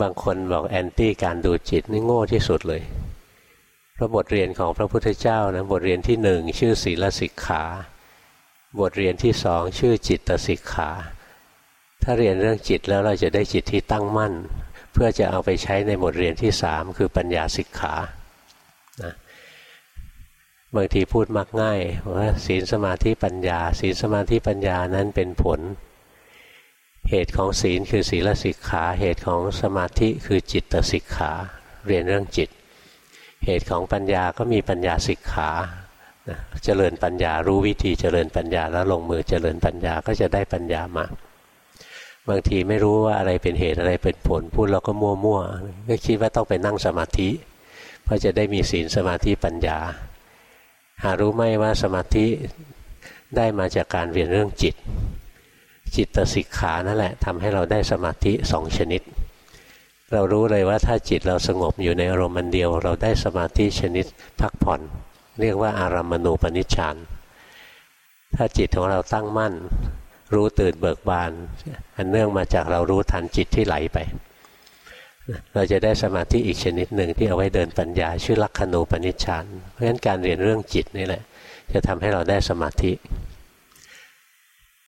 บางคนบอกแอนตี้การดูจิตนี่โง่ที่สุดเลยพระบทเรียนของพระพุทธเจ้านะบทเรียนที่หนึ่งชื่อศีลสิกขา บทเรียนที่สองชื่อจิตสิกขา ถ้าเรียนเรื่องจิตแล้วเราจะได้จิตที่ตั้งมั่น เพื่อจะเอาไปใช้ในบทเรียนที่สามคือปัญญาสิกขานะบางทีพูดมักง่ายว่าศีลสมาธิปัญญา ศีลสมาธิปัญญานั้นเป็นผล เหตุของศีลคือศีลสิกขา เหตุของสมาธิคือจิตสิกขา เรียนเรื่องจิต เหตุของปัญญาก็มีปัญญาสิกขาเจริญปัญญารู้วิธีเจริญปัญญาแล้วลงมือเจริญปัญญาก็จะได้ปัญญามา บางทีไม่รู้ว่าอะไรเป็นเหตุอะไรเป็นผลพูดเราก็มั่วๆก็คิดว่าต้องไปนั่งสมาธิเพราะจะได้มีศีลสมาธิปัญญา หารู้ไหมว่าสมาธิได้มาจากการเรียนเรื่องจิต จิตสิกขานั่นแหละทำให้เราได้สมาธิสองชนิด เรารู้เลยว่าถ้าจิตเราสงบอยู่ในอารมณ์เดียว เราได้สมาธิชนิดพักผ่อน เรียกว่าอารามณูปนิชฌานถ้าจิตของเราตั้งมั่น รู้ตื่นเบิกบาน อันเนื่องมาจากเรารู้ทันจิตที่ไหลไป เราจะได้สมาธิอีกชนิดหนึ่งที่เอาไว้เดินปัญญาชื่อลักขณูปนิชฌานเพราะฉะนั้นการเรียนเรื่องจิตนี่แหละ จะทำให้เราได้สมาธิ